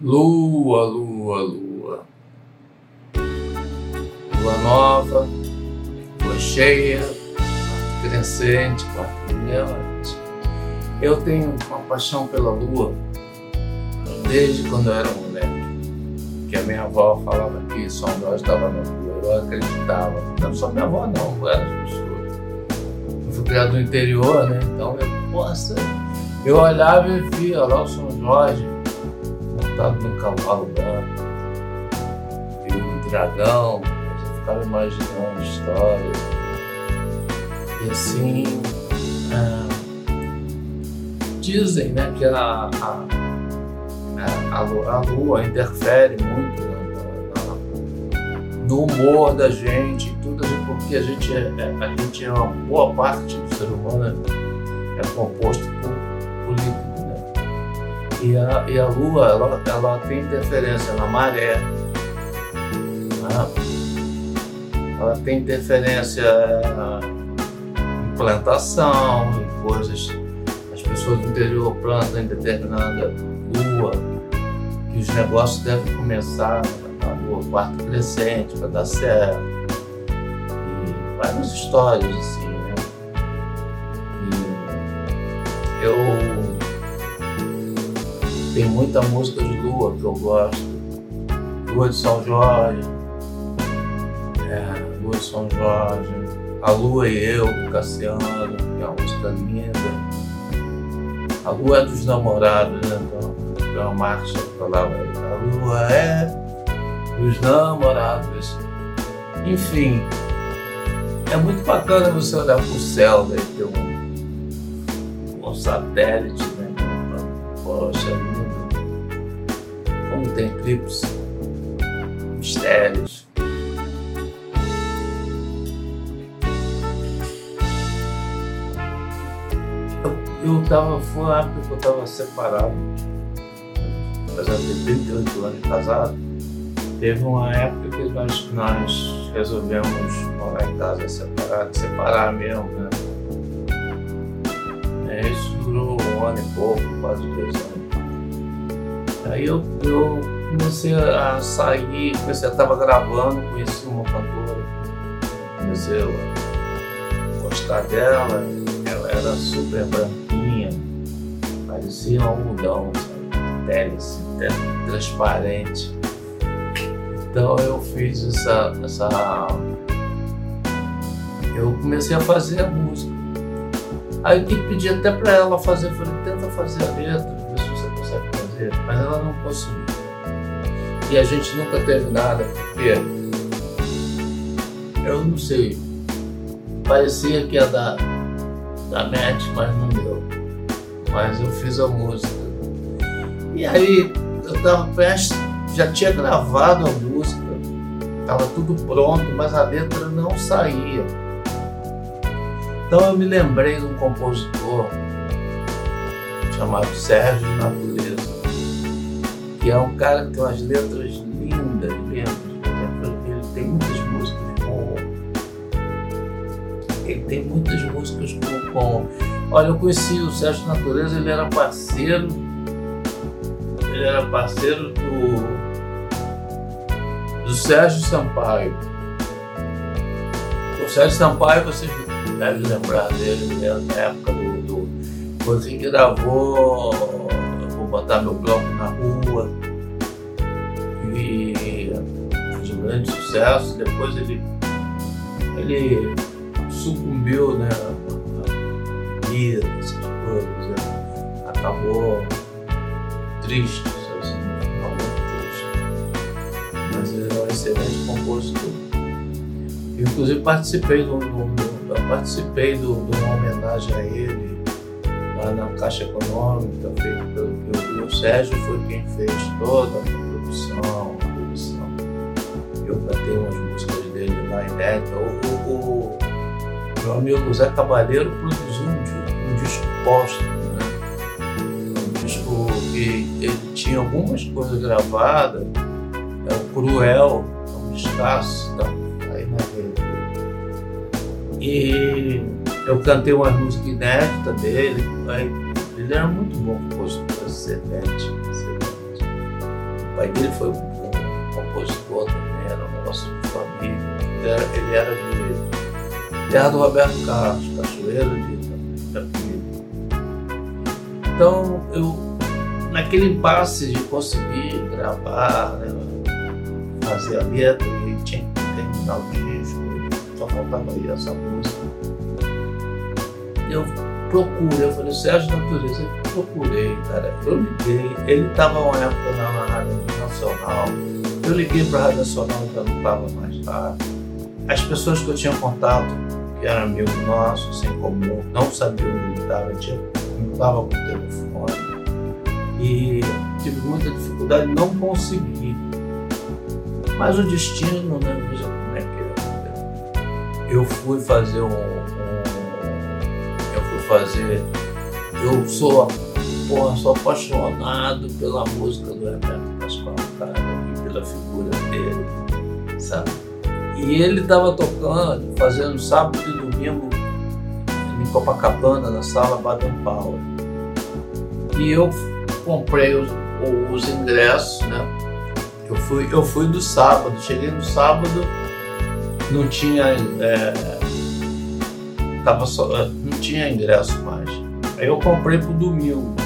Lua, lua, lua. Lua nova, lua cheia, crescente, quarto. Eu tenho uma paixão pela lua desde quando eu era moleque. Que a minha avó falava que São Jorge estava na lua, eu acreditava. Não só minha avó não, várias pessoas. Eu fui criado no interior, né? Então eu, nossa, eu olhava e via lá o São Jorge montado num cavalo branco, e um dragão, eu ficava imaginando histórias. E assim, ah, dizem né, que a, a, a, lua- a lua interfere muito no humor da gente, tudo, porque a gente é, é- a gente é uma boa parte do ser humano é, é composto por, por líquido, né? E a, e a Lua, ela, ela tem interferência na maré, né? ela tem interferência eh, em plantação, em coisas. As pessoas do interior plantam em determinada lua, os negócios devem começar lua quarto crescente para dar certo. E várias histórias assim, né? E eu tem muita música de lua que eu gosto. Lua de São Jorge. É, Lua de São Jorge. A Lua e Eu, do Cassiano, que é uma música linda. A Lua é dos namorados, né? Então, marcha que falava. A Lua é dos namorados. Enfim, é muito bacana você olhar para o céu, daí ter um, um satélite, né? Poxa, lindo. Como tem eclipse, mistérios. Eu, tava, foi uma época que eu tava separado, apesar de ter 38 anos de casado. Teve uma época que nós, nós resolvemos morar em casa separado, separar mesmo, né? É, isso durou um ano e pouco, quase dois anos. Aí eu, eu comecei a sair, comecei a estava gravando, conheci uma cantora, comecei a gostar dela, ela era super branquinha, parecia um algodão, sabe? pele assim, transparente. Então eu fiz essa, essa. Eu comecei a fazer a música. Aí eu pedi até para ela fazer, eu falei, tenta fazer a letra, ver se você consegue fazer, mas ela não conseguiu. E a gente nunca teve nada, porque eu não sei, parecia que ia dar, dar match, mas não deu. Mas eu fiz a música. E aí eu tava prestes, já tinha gravado a música, tava tudo pronto, mas a letra não saía. Então eu me lembrei de um compositor chamado Sérgio Natureza, que é um cara que tem umas letras lindas, lindas. Ele tem muitas músicas com. Ele tem muitas músicas com. com... Olha, eu conheci o Sérgio Natureza, ele era parceiro. Ele era parceiro do. do Sérgio Sampaio. O Sérgio Sampaio, vocês devem lembrar dele, né, na época do, do quando ele gravou Vou Botar Meu Bloco na Rua e fez um grande sucesso. Depois ele, ele sucumbiu né, a vida, essas coisas. né, Acabou triste, sabe, assim, muito triste. Mas um excelente compositor. Eu, inclusive participei do, do, do- participei do, de uma homenagem a ele lá na Caixa Econômica, feito pelo e o, Sérgio foi quem fez toda a produção, a produção. Eu cantei umas músicas dele lá inéditas. O, o, o meu amigo Zé Cavalheiro produziu um, um disco póstumo, né? Ele tinha algumas coisas gravadas, é o Cruel, é um descasso, tá aí na rede. E eu cantei uma música inédita dele, aí, ele era muito bom compositor, excelente, excelente. O pai dele foi um compositor também, era um negócio de família. Ele era, ele era de terra do Roberto Carlos, Cachoeira de Itapemirim. Então, eu, naquele impasse de conseguir gravar, né, fazer a letra e tinha que terminar o disco, só faltava aí essa música. Eu procurei, eu falei, Sérgio Natureza, eu procurei, cara. Eu liguei, ele estava uma época na Rádio Nacional, eu liguei para a Rádio Nacional, já não estava mais lá. As pessoas que eu tinha contato, que eram amigos nossos, sem comum, não sabiam onde ele estava, não estava com telefone. E tive muita dificuldade, não consegui. Mas o destino, né? Veja como é que é. Eu fui fazer um, um eu fui fazer. Eu sou, porra, sou apaixonado pela música do Rebeca Pascoal, cara, e pela figura dele, sabe? E ele estava tocando, fazendo sábado e domingo em Copacabana, na sala Baden Powell. E eu comprei os, os ingressos, né? Eu fui, eu fui do sábado, cheguei no sábado, não tinha, é, tava só, é, não tinha ingresso mais. Aí eu comprei pro domingo.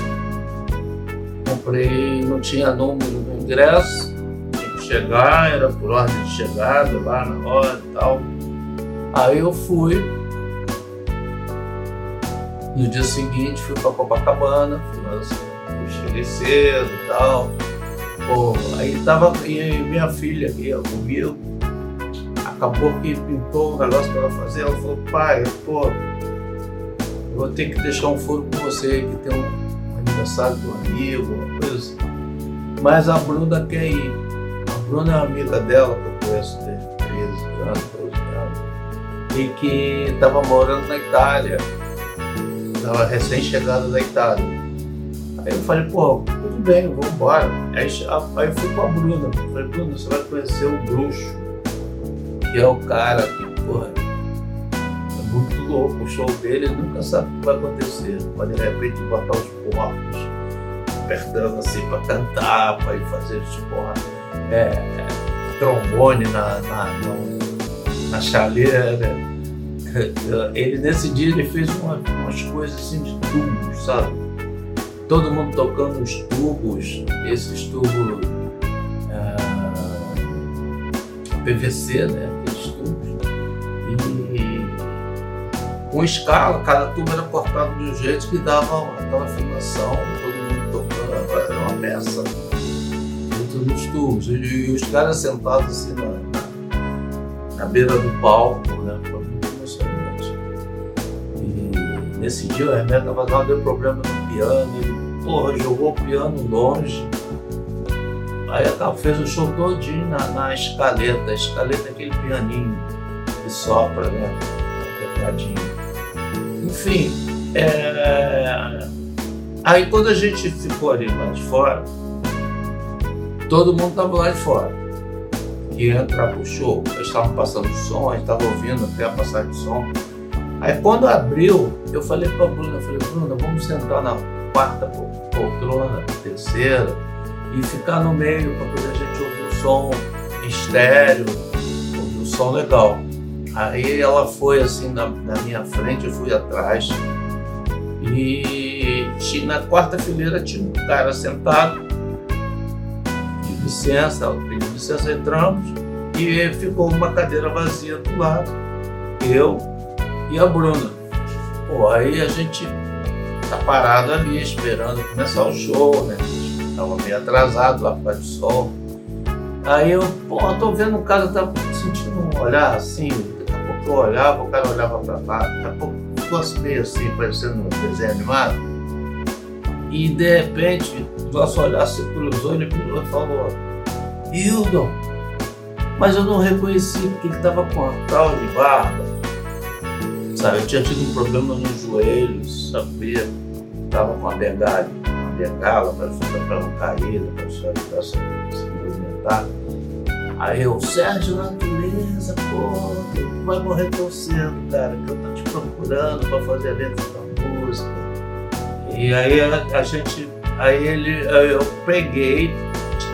Comprei, não tinha número do ingresso, tinha que chegar, era por ordem de chegada lá na hora e tal. Aí eu fui. No dia seguinte fui para Copacabana, fui, cedo e tal. Pô, aí tava e minha filha aqui comigo. Acabou que pintou um negócio para ela fazer. Ela falou, pai, pô, eu vou ter que deixar um furo com você que tem um aniversário do amigo, uma coisa assim. Mas a Bruna quer ir. A Bruna é uma amiga dela que eu conheço desde 13 anos, 12 anos, e que estava morando na Itália. Estava recém-chegada da Itália. Aí eu falei, pô, tudo bem, vamos embora. Aí, aí eu fui com a Bruna. falei, Bruna, você vai conhecer o bruxo, que é o cara que, porra, é muito louco. O show dele nunca sabe o que vai acontecer. Pode de repente botar os porcos apertando assim para cantar, para ir fazer porra, é, trombone na, na, na, na chaleira. Ele nesse dia ele fez uma, umas coisas assim de tubos, sabe? Todo mundo tocando os tubos, esses tubos é, PVC, né? Aqueles tubos. E com escala, cada tubo era cortado de um jeito que dava aquela afinação, todo mundo tocando, era uma peça dentro dos tubos. E, e os caras sentados assim na, na, beira do palco, né? Foi muito emocionante. E nesse dia o Hermeto Cavacal deu problema no piano, ele porra, jogou piano longe. Aí ela fez o show todinho na, na escaleta. A escaleta é aquele pianinho que sopra, né? Tecladinho. Enfim, é... aí quando a gente ficou ali lá de fora, todo mundo estava lá de fora. Ia entrar pro show, eles estavam passando som, a gente estava ouvindo até a passagem de som. Aí quando abriu, eu falei para a Bruna, falei, Bruna, vamos sentar na quarta poltrona, terceira, e ficar no meio para poder a gente ouvir o som estéreo, ouvir o som legal. Aí ela foi assim na, na minha frente, eu fui atrás. E na quarta fileira tinha um cara sentado, de licença, ela licença, entramos e ficou uma cadeira vazia do lado, eu e a Bruna. Pô, aí a gente tá parado ali esperando começar o show, né? Tava meio atrasado lá causa do sol. Aí eu, pô, tô vendo o cara tá sentindo um olhar assim, daqui a pouco eu olhava, o cara olhava pra lá, daqui a pouco ficou assim, meio assim, parecendo um desenho animado. E de repente, o nosso olhar se cruzou, ele virou e falou, Hildon, mas eu não reconheci porque ele tava com a tal de barba. Sabe, eu tinha tido um problema nos joelhos, sabia? Tava com a bengala, uma pegá-la, para não cair, para ajudar a se movimentar. Aí eu, Sérgio Natureza, pô, vai morrer tão cedo, cara, que eu tô te procurando para fazer a letra da música. E aí a, a gente, aí ele, eu peguei,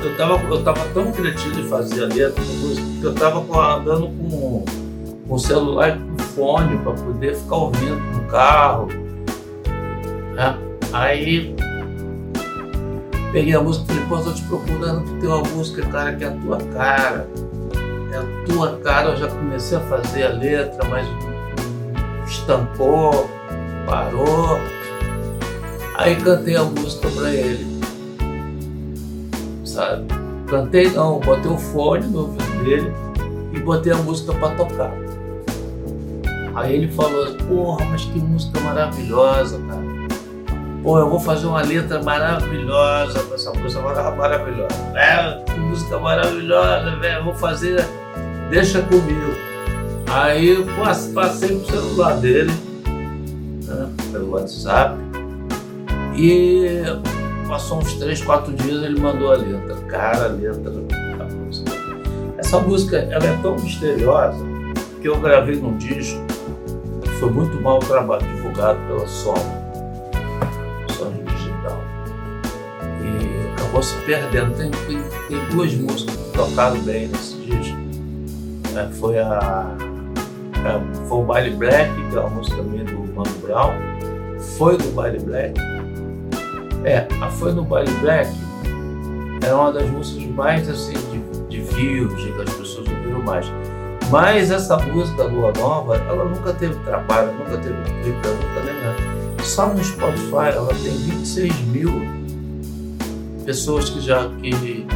eu tava, eu tava tão criativo de fazer a letra da música que eu tava andando com, com o celular fone para poder ficar ouvindo no carro. Né? Aí peguei a música e falei, pô, tô te procurando que tem uma música, cara, que é a tua cara. É a tua cara, eu já comecei a fazer a letra, mas estampou, parou. Aí cantei a música pra ele. Sabe? Cantei não, botei o fone no ouvido dele e botei a música para tocar. Aí ele falou, porra, mas que música maravilhosa, cara. Pô, eu vou fazer uma letra maravilhosa com essa música maravilhosa. É, que música maravilhosa, velho. Vou fazer, deixa comigo. Aí eu passei pro celular dele, né, pelo WhatsApp, e passou uns 3, 4 dias ele mandou a letra. Cara, a letra da música. Essa música ela é tão misteriosa que eu gravei num disco foi muito mal trabalho, divulgado pela Soma acabou se perdendo. Tem, tem, tem duas músicas que tocaram bem nesse disco. É, foi a, é, foi o Baile Black, que é uma música minha do Mano Brown. Foi do Baile Black. É, a Foi no Baile Black é uma das músicas mais assim de, de views, que as pessoas ouviram mais. Mas essa música Lua Nova, ela nunca teve trabalho, nunca teve clipe, nunca nem nada. Só no Spotify ela tem 26 mil pessoas que já que,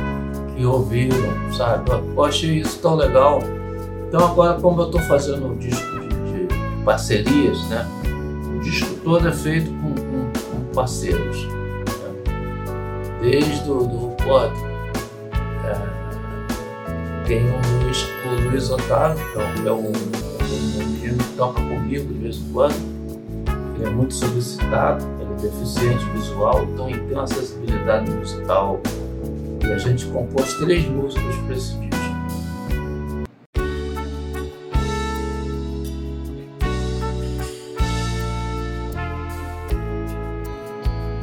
que ouviram, sabe? Eu achei isso tão legal. Então agora como eu estou fazendo um disco de, de, parcerias, né? O disco todo é feito com, com, com parceiros. Né? Desde o do pô, é, tem Luiz, o Luiz Otávio, que é um, um menino que toca comigo de vez em quando. Ele é muito solicitado deficiente visual, então ele tem uma acessibilidade musical. E a gente compôs três músicas para esse disco.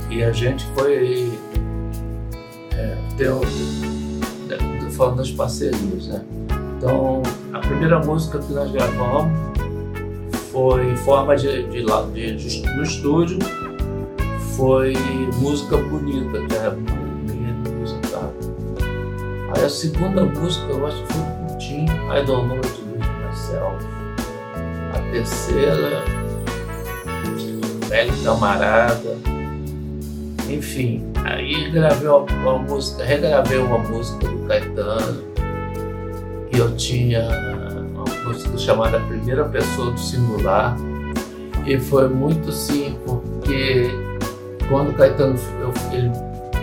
E a gente foi é, ter, falando das parcerias, né? Então, a primeira música que nós gravamos foi em forma de, de, de, de no estúdio foi Música Bonita, que era minha musical. Aí a segunda música eu acho que foi Putin, I Don't Know to Do With Myself. A terceira, Velho Camarada. Enfim, aí gravei uma, uma música, regravei uma música do Caetano, eu tinha chamada Primeira Pessoa do Singular. E foi muito sim, porque quando Caetano, eu, ele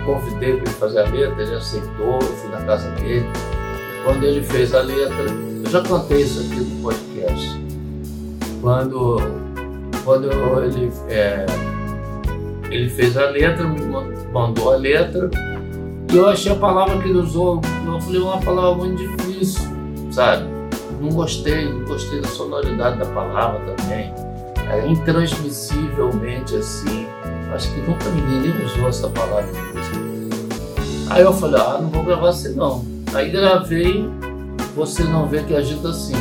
convidei para ele fazer a letra, ele aceitou, eu fui na casa dele. Quando ele fez a letra, eu já contei isso aqui no podcast. Quando, quando ele, é, ele fez a letra, me mandou a letra, e eu achei a palavra que ele usou, eu falei, uma palavra muito difícil, sabe? Não gostei, não gostei da sonoridade da palavra também. É intransmissivelmente assim. Acho que nunca ninguém usou essa palavra. Aí eu falei, ah, não vou gravar assim não. Aí gravei Você Não Vê Que Agita Assim.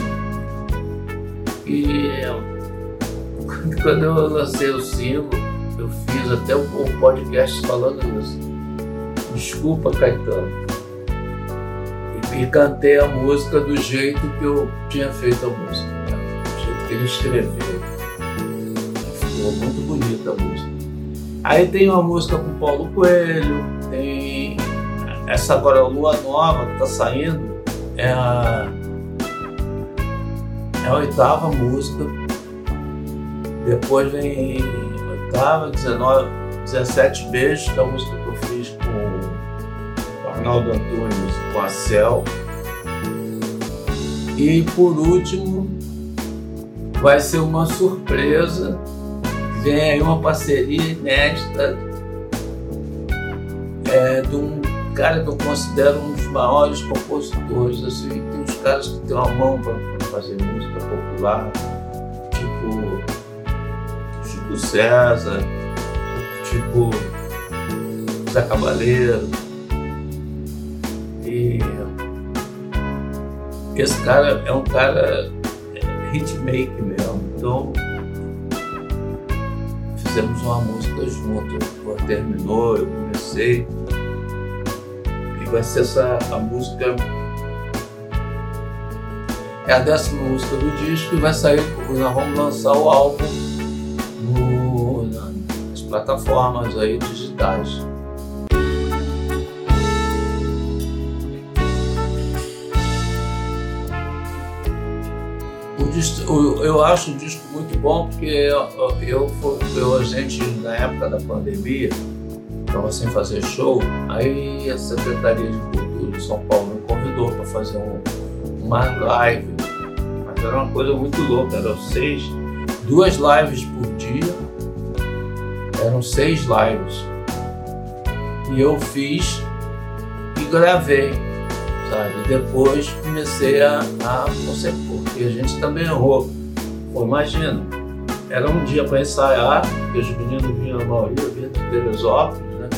E quando eu lancei o single, eu fiz até um podcast falando isso. Desculpa, Caetano. E, cantei a música do jeito que eu tinha feito a música, né? do jeito que ele escreveu. Ficou muito bonita a música. Aí tem uma música com Paulo Coelho, tem essa agora Lua Nova que tá saindo, é a, é a oitava música. Depois vem oitava, 19, 17 beijos, que é a música que eu fiz com o Arnaldo Antunes, com a Cel. E por último, vai ser uma surpresa vem aí uma parceria inédita é, de um cara que eu considero um dos maiores compositores. Assim, tem uns caras que têm uma mão para fazer música popular, tipo Chico César, tipo Zé Cabaleiro. Esse cara é um cara hitmaker mesmo. Então fizemos uma música junto. Quando terminou, eu comecei. E vai ser essa a música. É a décima música do disco e vai sair. Nós vamos lançar o álbum no, nas plataformas aí digitais. Eu acho o disco muito bom porque eu, eu, eu, a gente, na época da pandemia, estava sem fazer show, aí a Secretaria de Cultura de São Paulo me convidou para fazer um, uma live. Mas era uma coisa muito louca, eram seis, duas lives por dia, eram seis lives. E eu fiz e gravei sabe? Depois comecei a, a porque a gente também errou. Pô, imagina, era um dia para ensaiar, porque os meninos vinham, a maioria vinha de Teresópolis, né?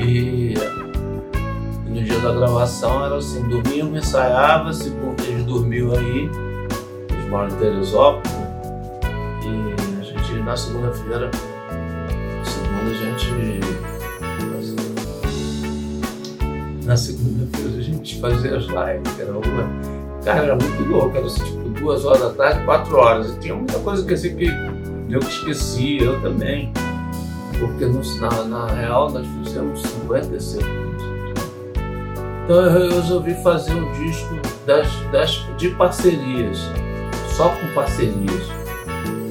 E, e, no dia da gravação era assim, dormiam, ensaiava, segundo eles dormiam aí, eles moram em Teresópolis, né? e a gente na segunda-feira, segunda a gente na segunda-feira a gente fazia as lives, era uma. Cara, era muito louco, era assim, tipo duas horas da tarde, quatro horas. E tinha muita coisa que assim que eu esqueci, eu também. Porque na, na real nós fizemos 56 músicas. Então eu resolvi fazer um disco das, das, de parcerias, só com parcerias.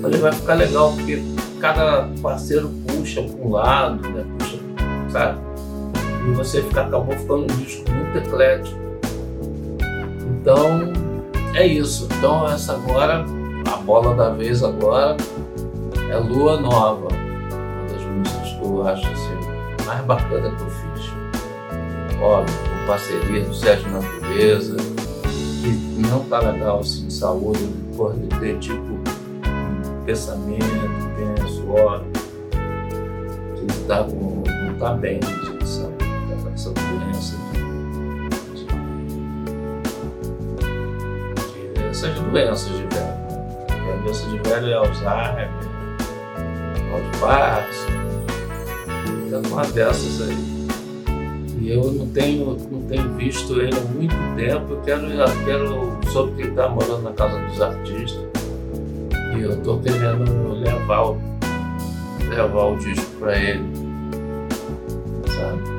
Falei, vai ficar legal, porque cada parceiro puxa para um lado, né? Puxa, sabe? e você fica, acabou ficando um disco muito eclético. Então é isso. Então essa agora, a bola da vez agora é Lua Nova, uma das músicas que eu acho assim, mais bacana que eu fiz. Óbvio, com parceria do Sérgio Natureza, que não tá legal assim, saúde, por ter tipo pensamento, penso, ó, ele tá não tá bem, sabe? essa doença essas doenças de velho. A doença de velho é Alzheimer, mal de Parkinson, então uma dessas aí. E eu não tenho, não tenho visto ele há muito tempo. Eu quero, eu quero soube que ele está morando na casa dos artistas. E eu estou querendo levar o, levar o disco para ele. Sabe?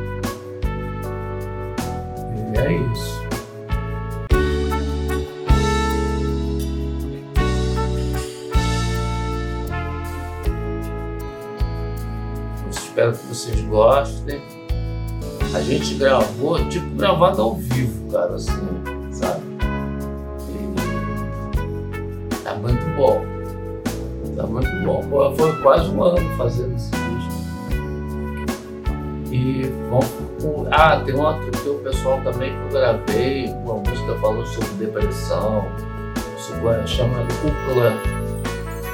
é isso. Espero que vocês gostem. A gente gravou, tipo, gravado ao vivo, cara, assim, sabe? E tá muito bom. Tá muito bom. Foi quase um ano fazendo esse disco. E vamos ah, tem, uma, tem um pessoal também que eu gravei, uma música falando sobre depressão, sobre, chama O Clã,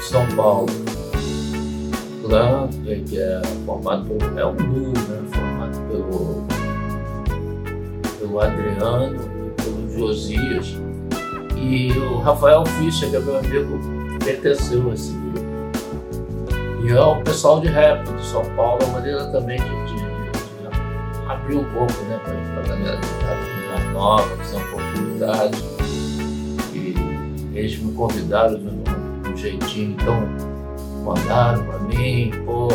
São Paulo. Clã, que é formado pelo. Duo, né? Formado pelo, pelo Adriano e pelo Josias. E o Rafael Fischer, que é meu amigo, pertenceu a esse grupo. E é o pessoal de rap de São Paulo, é uma maneira também de abrir um pouco né, para a galera mais nova, que são oportunidades. E eles me convidaram de um, um jeitinho, então mandaram para mim, pô,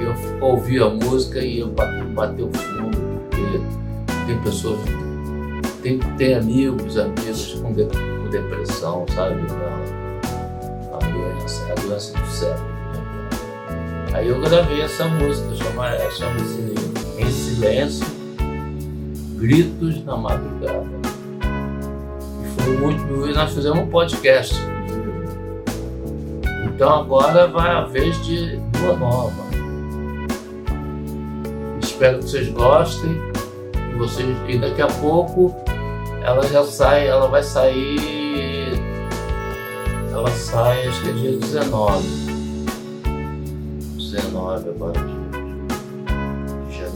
eu ouvi a música e eu bati o fundo, porque tem pessoas, tem, tem amigos, amigos com, de, com depressão, sabe? A, a doença, é a doença do século. Né? Aí eu gravei essa música, chama-se chama em silêncio, gritos na madrugada. E foi muito. Nós fizemos um podcast, Então agora vai a vez de Lua Nova. espero que vocês gostem. E, vocês, e daqui a pouco ela já sai, ela vai sair. Ela sai, acho que é dia 19. 19 agora.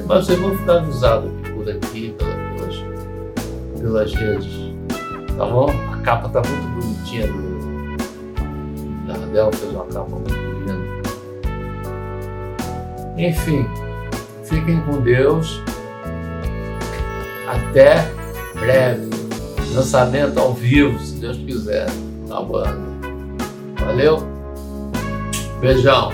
Mas vocês vão ficar avisados por aqui, pelas, pelas redes. Tá bom? A capa tá muito bonitinha do. Fez uma capa muito linda. Enfim, fiquem com Deus. Até breve. Lançamento ao vivo, se Deus quiser, na banda. Valeu? Beijão.